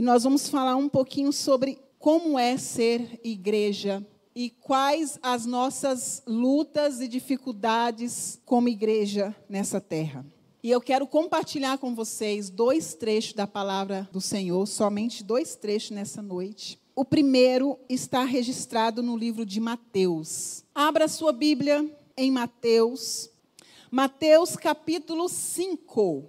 e nós vamos falar um pouquinho sobre como é ser igreja e quais as nossas lutas e dificuldades como igreja nessa terra. E eu quero compartilhar com vocês dois trechos da palavra do Senhor, somente dois trechos nessa noite. O primeiro está registrado no livro de Mateus. Abra sua Bíblia em Mateus, Mateus capítulo 5.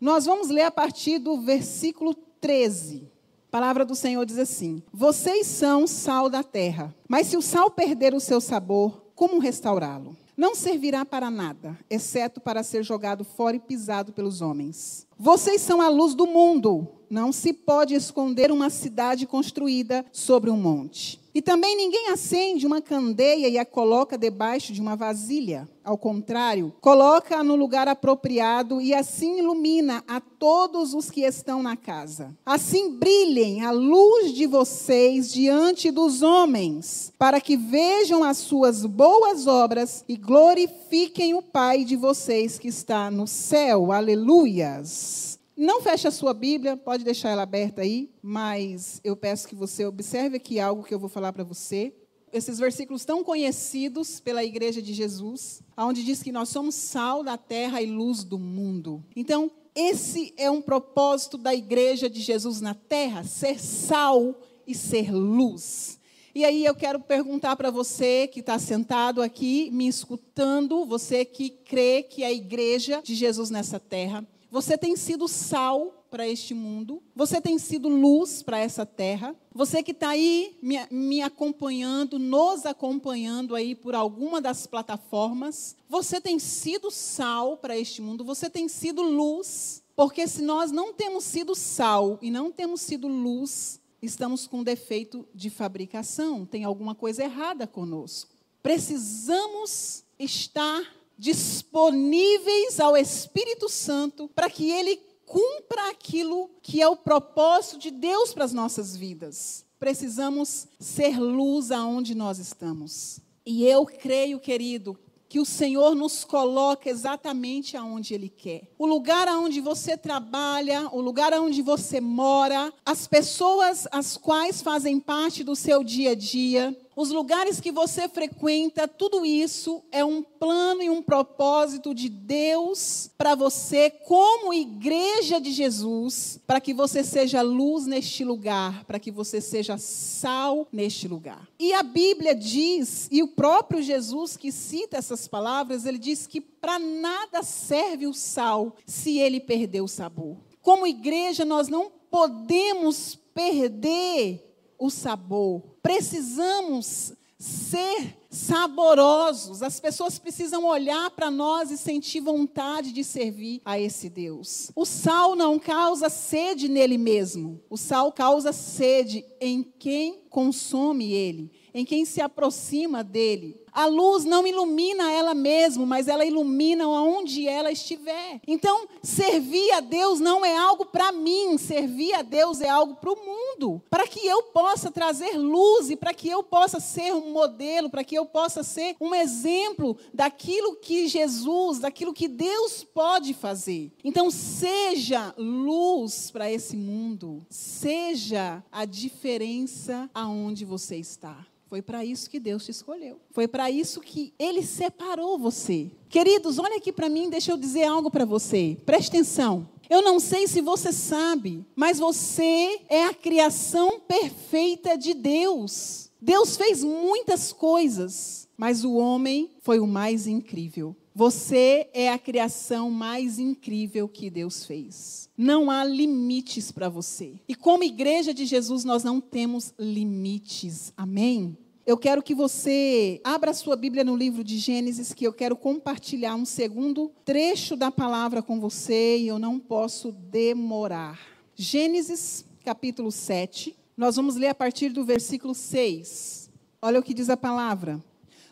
Nós vamos ler a partir do versículo 13. A palavra do Senhor diz assim: Vocês são sal da terra, mas se o sal perder o seu sabor, como restaurá-lo? Não servirá para nada, exceto para ser jogado fora e pisado pelos homens. Vocês são a luz do mundo. Não se pode esconder uma cidade construída sobre um monte. E também ninguém acende uma candeia e a coloca debaixo de uma vasilha. Ao contrário, coloca-a no lugar apropriado e assim ilumina a todos os que estão na casa. Assim brilhem a luz de vocês diante dos homens, para que vejam as suas boas obras e glorifiquem o Pai de vocês que está no céu. Aleluias. Não feche a sua Bíblia, pode deixar ela aberta aí, mas eu peço que você observe aqui algo que eu vou falar para você. Esses versículos tão conhecidos pela Igreja de Jesus, onde diz que nós somos sal da terra e luz do mundo. Então, esse é um propósito da Igreja de Jesus na terra, ser sal e ser luz. E aí eu quero perguntar para você que está sentado aqui, me escutando, você que crê que é a igreja de Jesus nessa terra, você tem sido sal para este mundo. Você tem sido luz para essa terra. Você que está aí me, me, acompanhando, nos acompanhando aí por alguma das plataformas. Você tem sido sal para este mundo. Você tem sido luz. Porque se nós não temos sido sal e não temos sido luz, estamos com defeito de fabricação. Tem alguma coisa errada conosco. Precisamos estar disponíveis ao Espírito Santo para que ele cumpra aquilo que é o propósito de Deus para as nossas vidas. Precisamos ser luz aonde nós estamos. E eu creio, querido, que o Senhor nos coloca exatamente aonde Ele quer. O lugar aonde você trabalha, o lugar aonde você mora, as pessoas as quais fazem parte do seu dia a dia, os lugares que você frequenta, tudo isso é um plano e um propósito de Deus para você, como igreja de Jesus, para que você seja luz neste lugar, para que você seja sal neste lugar. E a Bíblia diz, e o próprio Jesus que cita essas palavras, ele diz que para nada serve o sal se ele perder o sabor. Como igreja, nós não podemos perder o sabor. Precisamos ser saborosos. As pessoas precisam olhar para nós e sentir vontade de servir a esse Deus. O sal não causa sede nele mesmo. O sal causa sede em quem consome ele, em quem se aproxima dele. A luz não ilumina ela mesma, mas ela ilumina onde ela estiver. Então, servir a Deus não é algo para mim, servir a Deus é algo para o mundo. Para que eu possa trazer luz e para que eu possa ser um modelo, para que eu possa ser um exemplo daquilo que Jesus, daquilo que Deus pode fazer. Então, seja luz para esse mundo, seja a diferença aonde você está. Foi para isso que Deus te escolheu. Foi para isso que Ele separou você. Queridos, olha aqui para mim, deixa eu dizer algo para você. Preste atenção. Eu não sei se você sabe, mas você é a criação perfeita de Deus. Deus fez muitas coisas, mas o homem foi o mais incrível. Você é a criação mais incrível que Deus fez. Não há limites para você. E como igreja de Jesus, nós não temos limites. Amém? Eu quero que você abra sua Bíblia no livro de Gênesis, que eu quero compartilhar um segundo trecho da palavra com você e eu não posso demorar. Gênesis, capítulo 7. Nós vamos ler a partir do versículo 6. Olha o que diz a palavra.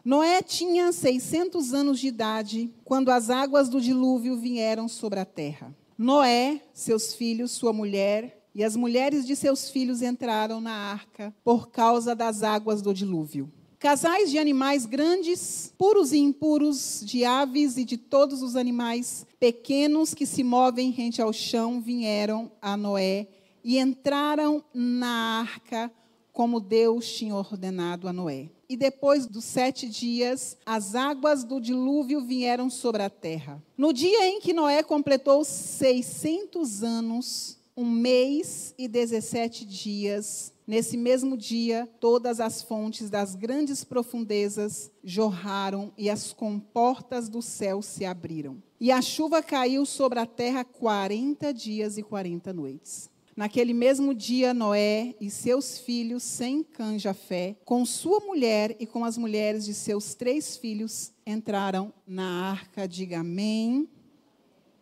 Noé tinha 600 anos de idade quando as águas do dilúvio vieram sobre a terra. Noé, seus filhos, sua mulher e as mulheres de seus filhos entraram na arca por causa das águas do dilúvio. Casais de animais grandes, puros e impuros, de aves e de todos os animais pequenos que se movem rente ao chão vieram a Noé e entraram na arca como Deus tinha ordenado a Noé. E depois dos sete dias, as águas do dilúvio vieram sobre a terra. No dia em que Noé completou 600 anos, um mês e 17 dias, nesse mesmo dia, todas as fontes das grandes profundezas jorraram e as comportas do céu se abriram. E a chuva caiu sobre a terra 40 dias e 40 noites. Naquele mesmo dia, Noé e seus filhos, sem canja-fé, com sua mulher e com as mulheres de seus três filhos, entraram na arca. Diga amém.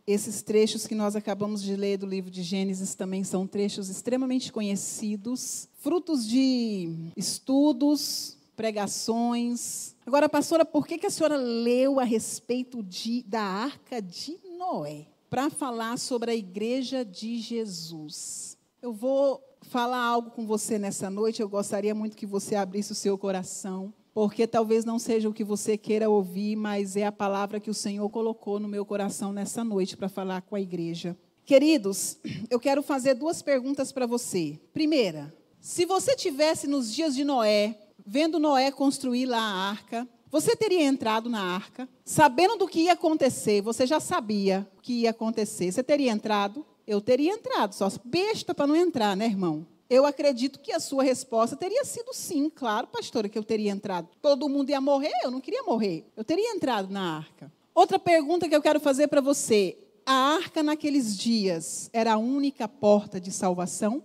Esses trechos que nós acabamos de ler do livro de Gênesis também são trechos extremamente conhecidos, frutos de estudos, pregações. Agora, pastora, por que, que a senhora leu a respeito de, da arca de Noé? para falar sobre a igreja de Jesus. Eu vou falar algo com você nessa noite, eu gostaria muito que você abrisse o seu coração, porque talvez não seja o que você queira ouvir, mas é a palavra que o Senhor colocou no meu coração nessa noite para falar com a igreja. Queridos, eu quero fazer duas perguntas para você. Primeira, se você tivesse nos dias de Noé, vendo Noé construir lá a arca, você teria entrado na arca, sabendo do que ia acontecer, você já sabia o que ia acontecer. Você teria entrado? Eu teria entrado, só besta para não entrar, né, irmão? Eu acredito que a sua resposta teria sido sim, claro, pastora, que eu teria entrado. Todo mundo ia morrer, eu não queria morrer. Eu teria entrado na arca. Outra pergunta que eu quero fazer para você: a arca naqueles dias era a única porta de salvação?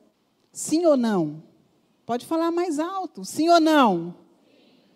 Sim ou não? Pode falar mais alto. Sim ou não?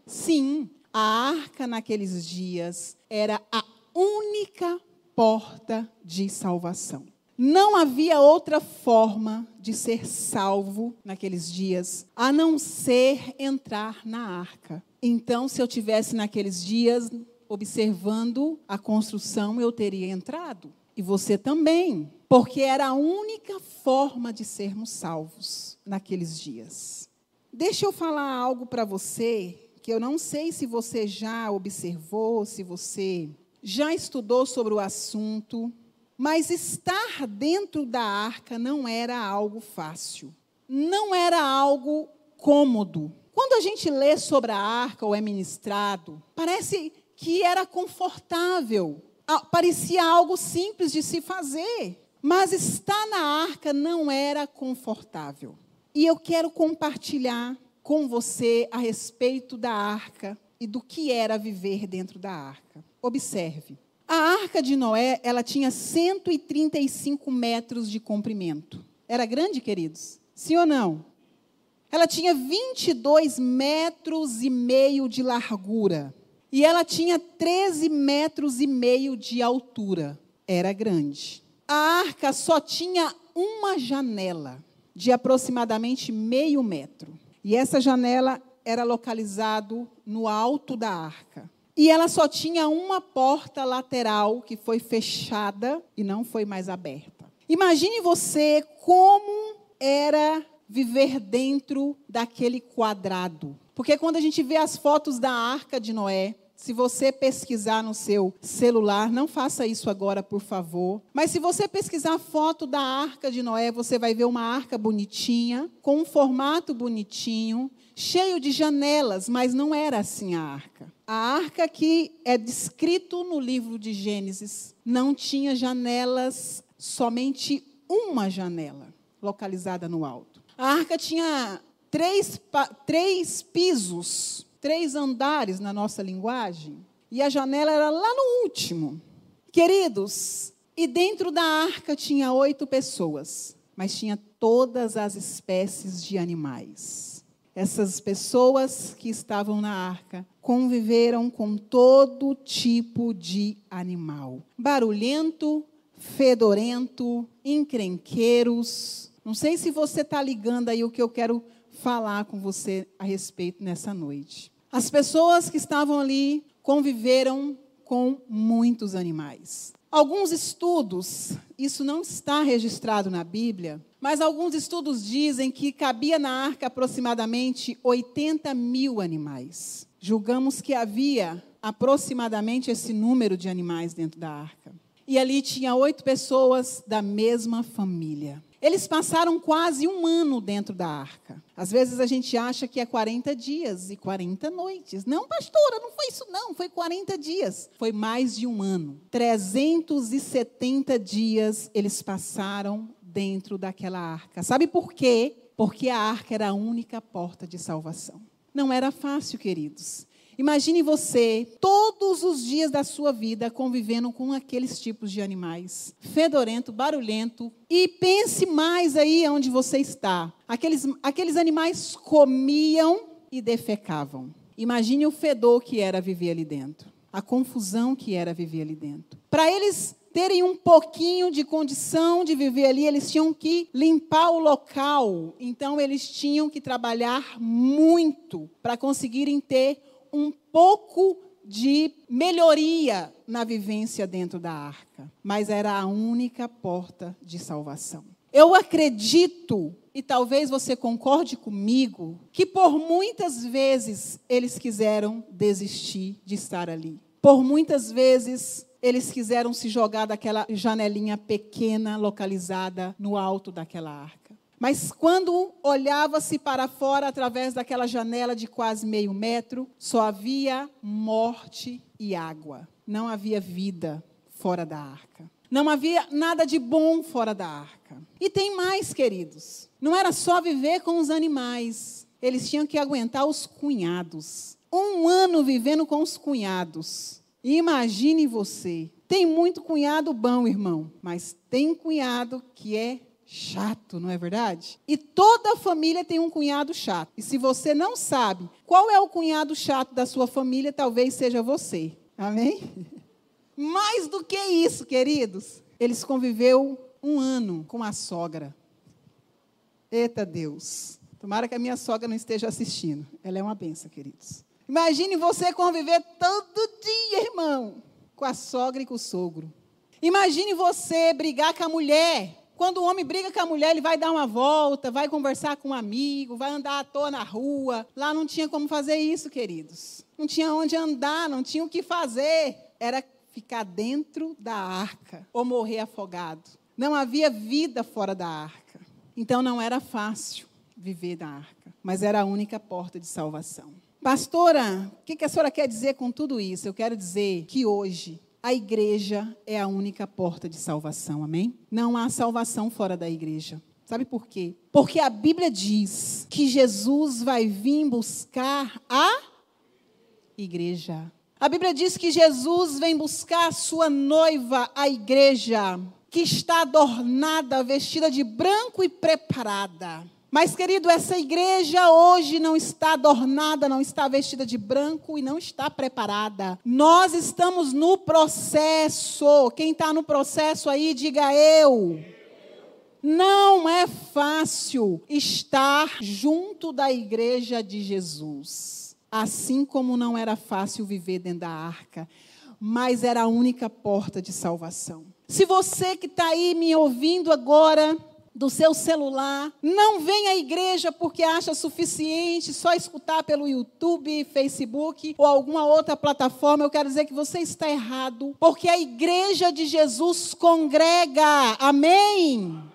Sim. A arca naqueles dias era a única porta de salvação. Não havia outra forma de ser salvo naqueles dias a não ser entrar na arca. Então, se eu tivesse naqueles dias observando a construção, eu teria entrado. E você também, porque era a única forma de sermos salvos naqueles dias. Deixa eu falar algo para você que eu não sei se você já observou, se você já estudou sobre o assunto, mas estar dentro da arca não era algo fácil, não era algo cômodo. Quando a gente lê sobre a arca ou é ministrado, parece que era confortável, parecia algo simples de se fazer, mas estar na arca não era confortável. E eu quero compartilhar com você a respeito da arca e do que era viver dentro da arca. Observe. A arca de Noé, ela tinha 135 metros de comprimento. Era grande, queridos? Sim ou não? Ela tinha 22 metros e meio de largura. E ela tinha 13 metros e meio de altura. Era grande. A arca só tinha uma janela de aproximadamente meio metro. E essa janela era localizado no alto da arca. E ela só tinha uma porta lateral que foi fechada e não foi mais aberta. Imagine você como era viver dentro daquele quadrado. Porque quando a gente vê as fotos da arca de Noé, se você pesquisar no seu celular, não faça isso agora, por favor. Mas se você pesquisar a foto da arca de Noé, você vai ver uma arca bonitinha, com um formato bonitinho, cheio de janelas, mas não era assim a arca. A arca que é descrito no livro de Gênesis não tinha janelas, somente uma janela localizada no alto. A arca tinha três, três pisos três andares na nossa linguagem, e a janela era lá no último. Queridos, e dentro da arca tinha oito pessoas, mas tinha todas as espécies de animais. Essas pessoas que estavam na arca conviveram com todo tipo de animal: barulhento, fedorento, encrenqueiros. Não sei se você está ligando aí o que eu quero falar com você a respeito nessa noite. As pessoas que estavam ali conviveram com muitos animais. Alguns estudos, isso não está registrado na Bíblia, mas alguns estudos dizem que cabia na arca aproximadamente 80 mil animais. Julgamos que havia aproximadamente esse número de animais dentro da arca. E ali tinha oito pessoas da mesma família. Eles passaram quase um ano dentro da arca. Às vezes a gente acha que é 40 dias e 40 noites. Não, pastora, não foi isso não, foi 40 dias. Foi mais de um ano. 370 dias eles passaram dentro daquela arca. Sabe por quê? Porque a arca era a única porta de salvação. Não era fácil, queridos. Imagine você todos os dias da sua vida convivendo com aqueles tipos de animais, fedorento, barulhento, e pense mais aí onde você está. Aqueles, aqueles animais comiam e defecavam. Imagine o fedor que era viver ali dentro, a confusão que era viver ali dentro. Para eles terem um pouquinho de condição de viver ali, eles tinham que limpar o local. Então, eles tinham que trabalhar muito para conseguirem ter um pouco de melhoria na vivência dentro da arca, mas era a única porta de salvação. Eu acredito, e talvez você concorde comigo, que por muitas vezes eles quiseram desistir de estar ali. Por muitas vezes eles quiseram se jogar daquela janelinha pequena localizada no alto daquela arca. Mas quando olhava-se para fora através daquela janela de quase meio metro, só havia morte e água. Não havia vida fora da arca. Não havia nada de bom fora da arca. E tem mais, queridos. Não era só viver com os animais. Eles tinham que aguentar os cunhados. Um ano vivendo com os cunhados. Imagine você. Tem muito cunhado bom, irmão, mas tem cunhado que é chato, não é verdade? E toda família tem um cunhado chato. E se você não sabe qual é o cunhado chato da sua família, talvez seja você. Amém? Mais do que isso, queridos, eles conviveu um ano com a sogra. Eita Deus. Tomara que a minha sogra não esteja assistindo. Ela é uma benção, queridos. Imagine você conviver todo dia, irmão, com a sogra e com o sogro. Imagine você brigar com a mulher quando o homem briga com a mulher, ele vai dar uma volta, vai conversar com um amigo, vai andar à toa na rua. Lá não tinha como fazer isso, queridos. Não tinha onde andar, não tinha o que fazer. Era ficar dentro da arca ou morrer afogado. Não havia vida fora da arca. Então não era fácil viver da arca, mas era a única porta de salvação. Pastora, o que a senhora quer dizer com tudo isso? Eu quero dizer que hoje a igreja é a única porta de salvação, amém? Não há salvação fora da igreja. Sabe por quê? Porque a Bíblia diz que Jesus vai vir buscar a igreja. A Bíblia diz que Jesus vem buscar a sua noiva, a igreja, que está adornada, vestida de branco e preparada. Mas, querido, essa igreja hoje não está adornada, não está vestida de branco e não está preparada. Nós estamos no processo. Quem está no processo aí, diga eu. Não é fácil estar junto da igreja de Jesus. Assim como não era fácil viver dentro da arca, mas era a única porta de salvação. Se você que está aí me ouvindo agora, do seu celular. Não vem à igreja porque acha suficiente só escutar pelo YouTube, Facebook ou alguma outra plataforma. Eu quero dizer que você está errado, porque a igreja de Jesus congrega. Amém.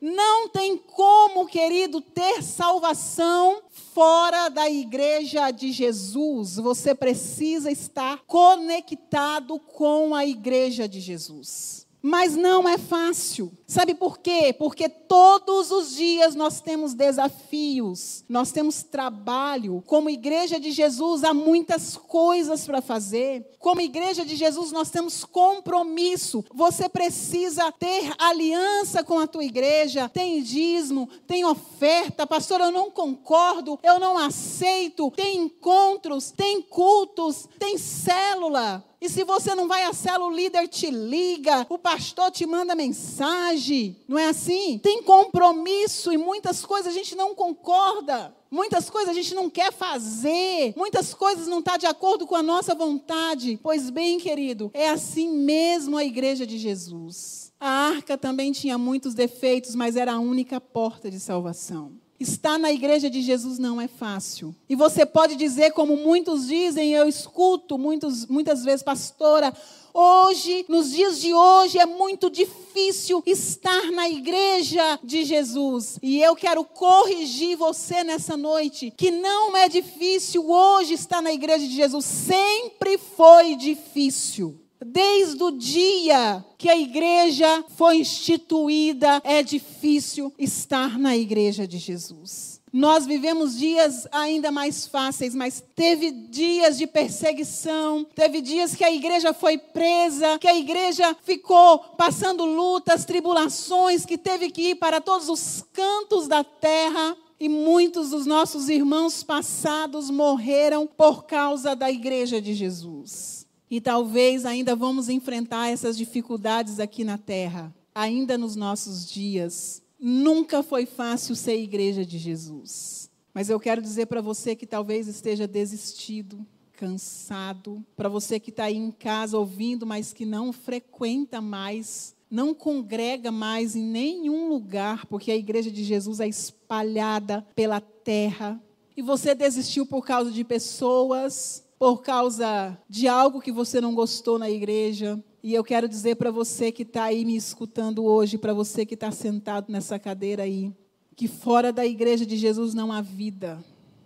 Não tem como, querido, ter salvação fora da igreja de Jesus. Você precisa estar conectado com a igreja de Jesus. Mas não é fácil. Sabe por quê? Porque todos os dias nós temos desafios, nós temos trabalho. Como igreja de Jesus, há muitas coisas para fazer. Como igreja de Jesus, nós temos compromisso. Você precisa ter aliança com a tua igreja. Tem dízimo, tem oferta. Pastor, eu não concordo, eu não aceito. Tem encontros, tem cultos, tem célula. E se você não vai à célula, o líder te liga, o pastor te manda mensagem. Não é assim? Tem compromisso e muitas coisas a gente não concorda. Muitas coisas a gente não quer fazer, muitas coisas não estão tá de acordo com a nossa vontade. Pois bem, querido, é assim mesmo a igreja de Jesus. A arca também tinha muitos defeitos, mas era a única porta de salvação. Estar na igreja de Jesus não é fácil. E você pode dizer, como muitos dizem, eu escuto muitos, muitas vezes, pastora, hoje, nos dias de hoje, é muito difícil estar na igreja de Jesus. E eu quero corrigir você nessa noite, que não é difícil hoje estar na igreja de Jesus, sempre foi difícil. Desde o dia que a igreja foi instituída, é difícil estar na igreja de Jesus. Nós vivemos dias ainda mais fáceis, mas teve dias de perseguição, teve dias que a igreja foi presa, que a igreja ficou passando lutas, tribulações, que teve que ir para todos os cantos da terra. E muitos dos nossos irmãos passados morreram por causa da igreja de Jesus. E talvez ainda vamos enfrentar essas dificuldades aqui na terra, ainda nos nossos dias. Nunca foi fácil ser igreja de Jesus. Mas eu quero dizer para você que talvez esteja desistido, cansado, para você que está aí em casa ouvindo, mas que não frequenta mais, não congrega mais em nenhum lugar, porque a igreja de Jesus é espalhada pela terra. E você desistiu por causa de pessoas, por causa de algo que você não gostou na igreja. E eu quero dizer para você que está aí me escutando hoje, para você que está sentado nessa cadeira aí, que fora da igreja de Jesus não há vida,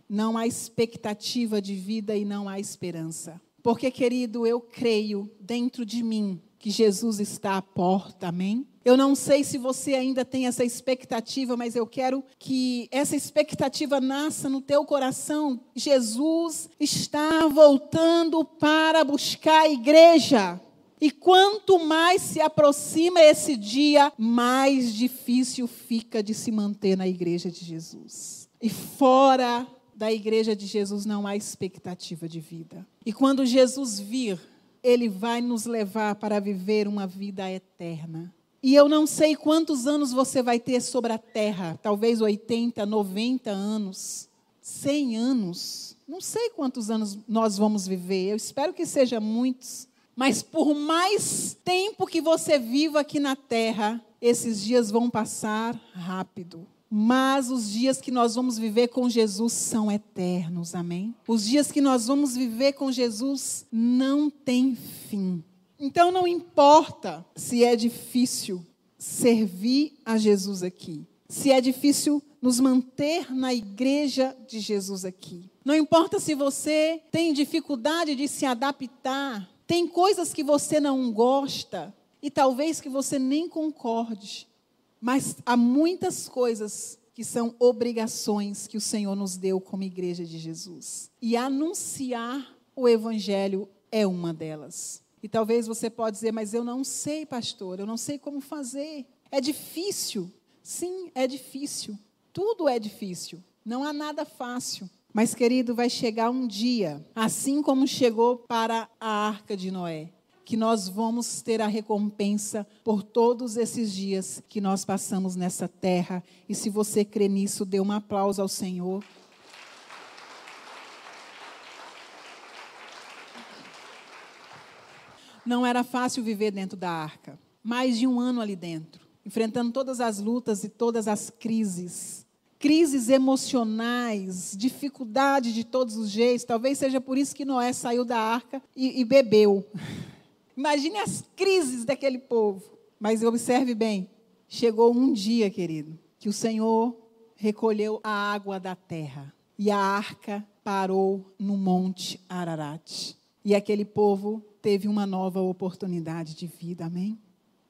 não há expectativa de vida e não há esperança. Porque, querido, eu creio dentro de mim que Jesus está à porta, amém? Eu não sei se você ainda tem essa expectativa, mas eu quero que essa expectativa nasça no teu coração. Jesus está voltando para buscar a igreja. E quanto mais se aproxima esse dia, mais difícil fica de se manter na igreja de Jesus. E fora da igreja de Jesus não há expectativa de vida. E quando Jesus vir, ele vai nos levar para viver uma vida eterna. E eu não sei quantos anos você vai ter sobre a terra, talvez 80, 90 anos, 100 anos. Não sei quantos anos nós vamos viver, eu espero que seja muitos. Mas por mais tempo que você viva aqui na terra, esses dias vão passar rápido. Mas os dias que nós vamos viver com Jesus são eternos, amém? Os dias que nós vamos viver com Jesus não têm fim. Então não importa se é difícil servir a Jesus aqui, se é difícil nos manter na igreja de Jesus aqui. Não importa se você tem dificuldade de se adaptar, tem coisas que você não gosta e talvez que você nem concorde, mas há muitas coisas que são obrigações que o Senhor nos deu como igreja de Jesus. E anunciar o evangelho é uma delas. E talvez você pode dizer, mas eu não sei, pastor, eu não sei como fazer. É difícil. Sim, é difícil. Tudo é difícil. Não há nada fácil. Mas, querido, vai chegar um dia, assim como chegou para a arca de Noé, que nós vamos ter a recompensa por todos esses dias que nós passamos nessa terra. E se você crê nisso, dê um aplauso ao Senhor. Não era fácil viver dentro da arca. Mais de um ano ali dentro, enfrentando todas as lutas e todas as crises. Crises emocionais, dificuldade de todos os jeitos. Talvez seja por isso que Noé saiu da arca e, e bebeu. Imagine as crises daquele povo. Mas observe bem: chegou um dia, querido, que o Senhor recolheu a água da terra e a arca parou no monte Ararat. E aquele povo teve uma nova oportunidade de vida, amém?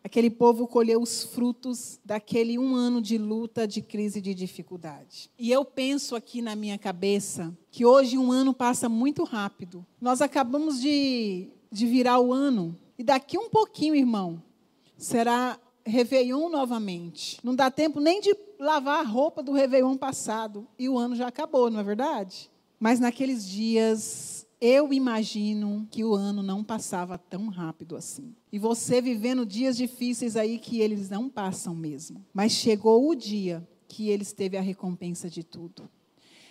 Aquele povo colheu os frutos daquele um ano de luta, de crise, de dificuldade. E eu penso aqui na minha cabeça que hoje um ano passa muito rápido. Nós acabamos de, de virar o ano. E daqui um pouquinho, irmão, será Réveillon novamente. Não dá tempo nem de lavar a roupa do Réveillon passado. E o ano já acabou, não é verdade? Mas naqueles dias eu imagino que o ano não passava tão rápido assim. E você vivendo dias difíceis aí que eles não passam mesmo. Mas chegou o dia que eles teve a recompensa de tudo.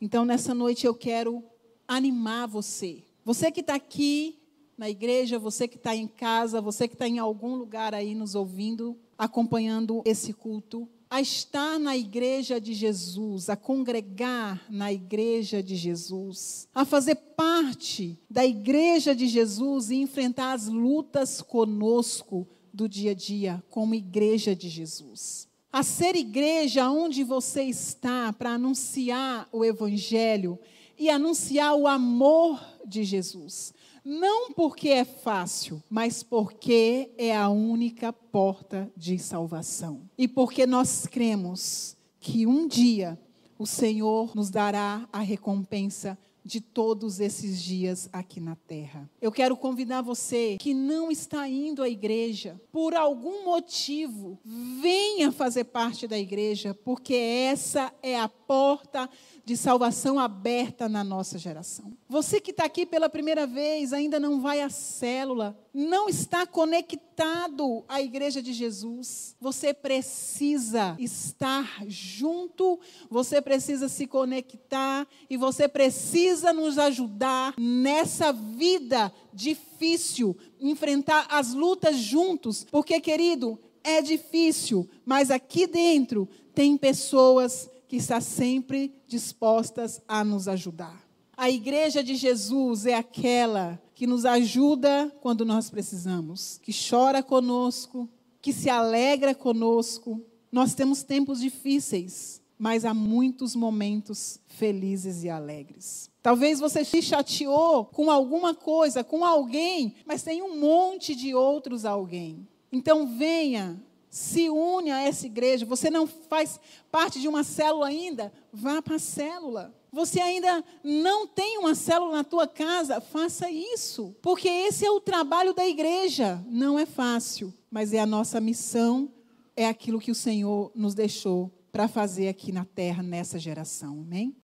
Então, nessa noite eu quero animar você. Você que está aqui na igreja, você que está em casa, você que está em algum lugar aí nos ouvindo, acompanhando esse culto. a estar na igreja de Jesus, a congregar na igreja de Jesus, a fazer parte da igreja de Jesus e enfrentar as lutas conosco do dia a dia como igreja de Jesus. A ser igreja onde você está para anunciar o evangelho e anunciar o amor de Jesus. Não porque é fácil, mas porque é a única porta de salvação. E porque nós cremos que um dia o Senhor nos dará a recompensa de todos esses dias aqui na terra. Eu quero convidar você que não está indo à igreja por algum motivo, venha fazer parte da igreja, porque essa é a porta de salvação aberta na nossa geração. Você que está aqui pela primeira vez, ainda não vai à célula, não está conectado à igreja de Jesus. Você precisa estar junto, você precisa se conectar e você precisa nos ajudar nessa vida difícil, enfrentar as lutas juntos, porque, querido, é difícil, mas aqui dentro tem pessoas que está sempre dispostas a nos ajudar. A igreja de Jesus é aquela que nos ajuda quando nós precisamos, que chora conosco, que se alegra conosco. Nós temos tempos difíceis, mas há muitos momentos felizes e alegres. Talvez você se chateou com alguma coisa, com alguém, mas tem um monte de outros alguém. Então venha se une a essa igreja. Você não faz parte de uma célula ainda? Vá para a célula. Você ainda não tem uma célula na tua casa? Faça isso. Porque esse é o trabalho da igreja. Não é fácil, mas é a nossa missão, é aquilo que o Senhor nos deixou para fazer aqui na terra nessa geração. Amém?